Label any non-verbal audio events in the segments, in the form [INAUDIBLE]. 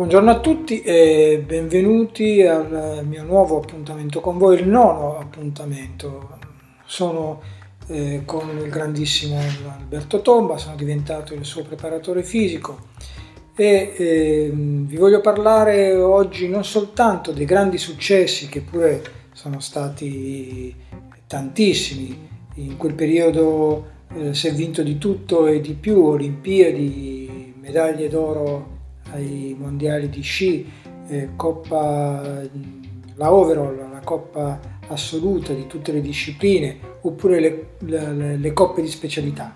Buongiorno a tutti e benvenuti al mio nuovo appuntamento con voi, il nono appuntamento. Sono eh, con il grandissimo Alberto Tomba, sono diventato il suo preparatore fisico e eh, vi voglio parlare oggi non soltanto dei grandi successi che pure sono stati tantissimi, in quel periodo eh, si è vinto di tutto e di più, Olimpiadi, medaglie d'oro ai mondiali di sci, eh, Coppa, la overall, la Coppa assoluta di tutte le discipline, oppure le, le, le coppe di specialità.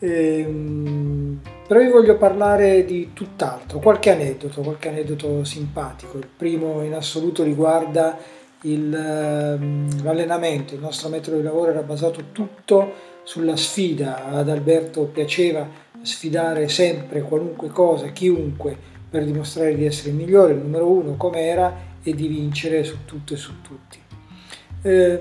Ehm, però vi voglio parlare di tutt'altro, qualche aneddoto, qualche aneddoto simpatico. Il primo in assoluto riguarda il, ehm, l'allenamento, il nostro metodo di lavoro era basato tutto sulla sfida, ad Alberto piaceva sfidare sempre qualunque cosa, chiunque, per dimostrare di essere il migliore, il numero uno come era e di vincere su tutto e su tutti. Eh,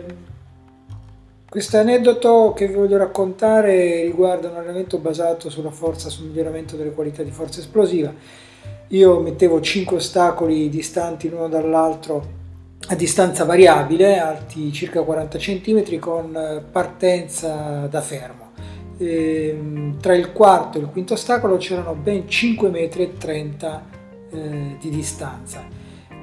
questo aneddoto che vi voglio raccontare riguarda un allenamento basato sulla forza, sul miglioramento delle qualità di forza esplosiva. Io mettevo 5 ostacoli distanti l'uno dall'altro a distanza variabile, alti circa 40 cm, con partenza da fermo tra il quarto e il quinto ostacolo c'erano ben 5 metri 30 eh, di distanza.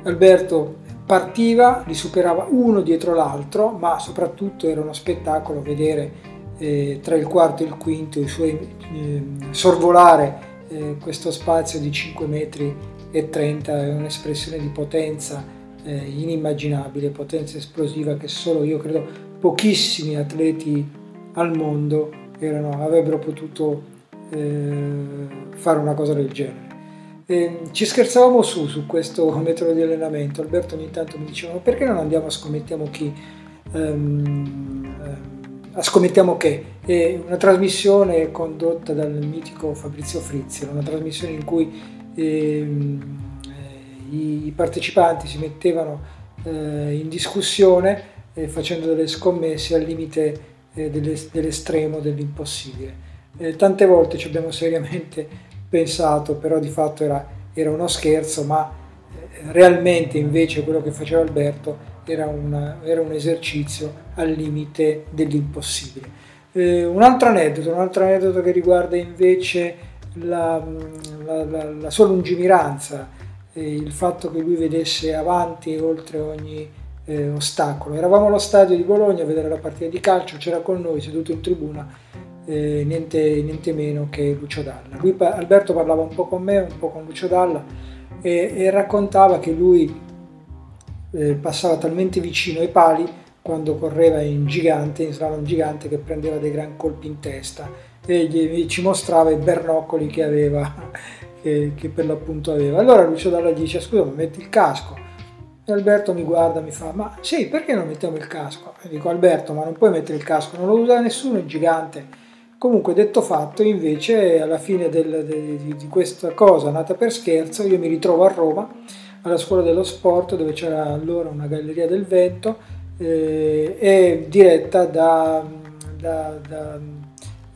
Alberto partiva, li superava uno dietro l'altro, ma soprattutto era uno spettacolo vedere eh, tra il quarto e il quinto i suoi ehm, sorvolare eh, questo spazio di 5 metri e 30 è un'espressione di potenza inimmaginabile, potenza esplosiva che solo io credo pochissimi atleti al mondo erano, avrebbero potuto eh, fare una cosa del genere. E ci scherzavamo su su questo [LAUGHS] metodo di allenamento. Alberto ogni tanto mi diceva: perché non andiamo a scommettiamo chi? Um, a scommettiamo che è una trasmissione condotta dal mitico Fabrizio Frizzi, una trasmissione in cui ehm, eh, i partecipanti si mettevano eh, in discussione eh, facendo delle scommesse al limite eh, dell'estremo, dell'impossibile. Eh, tante volte ci abbiamo seriamente pensato, però di fatto era, era uno scherzo, ma eh, realmente invece quello che faceva Alberto era, una, era un esercizio al limite dell'impossibile. Eh, un altro aneddoto, un altro aneddoto che riguarda invece la, la, la, la sua lungimiranza, il fatto che lui vedesse avanti oltre ogni eh, ostacolo. Eravamo allo stadio di Bologna a vedere la partita di calcio, c'era con noi seduto in tribuna eh, niente, niente, meno che Lucio Dalla. Lui, Alberto parlava un po' con me, un po' con Lucio Dalla e, e raccontava che lui eh, passava talmente vicino ai pali quando correva in gigante, in slalom gigante, che prendeva dei gran colpi in testa e gli, ci mostrava i bernoccoli che aveva, [LAUGHS] che, che per l'appunto aveva. Allora Lucio Dalla dice, scusa, metti il casco. E Alberto mi guarda e mi fa, ma sì, perché non mettiamo il casco? E dico, Alberto, ma non puoi mettere il casco, non lo usa nessuno, è gigante. Comunque, detto fatto, invece, alla fine del, de, di, di, questa cosa nata per scherzo, io mi ritrovo a Roma, alla scuola dello sport, dove c'era allora una galleria del vento, eh, e diretta da, da, da,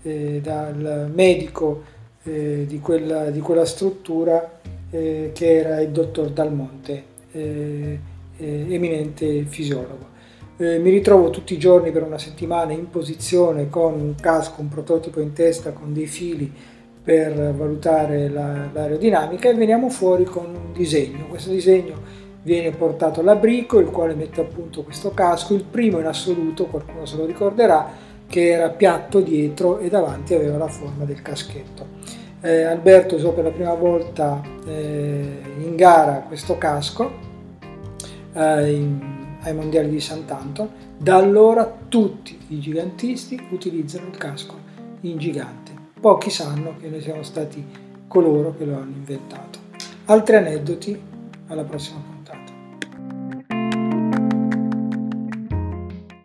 eh, dal medico eh, di, quella, di, quella, struttura eh, che era il dottor Dalmonte eh, eh, eminente fisiologo. Eh, mi ritrovo tutti i giorni per una settimana in posizione con un casco, un prototipo in testa con dei fili per valutare la, l'aerodinamica e veniamo fuori con un disegno. Questo disegno viene portato all'abrico, il quale mette a punto questo casco, il primo in assoluto, qualcuno se lo ricorderà, che era piatto dietro e davanti aveva la forma del caschetto. Eh, Alberto usò per la prima volta eh, in gara questo casco in, ai mondiali di Sant'Anton. Da allora tutti i gigantisti utilizzano il casco in gigante. Pochi sanno che noi siamo stati coloro che lo hanno inventato. Altri aneddoti alla prossima puntata.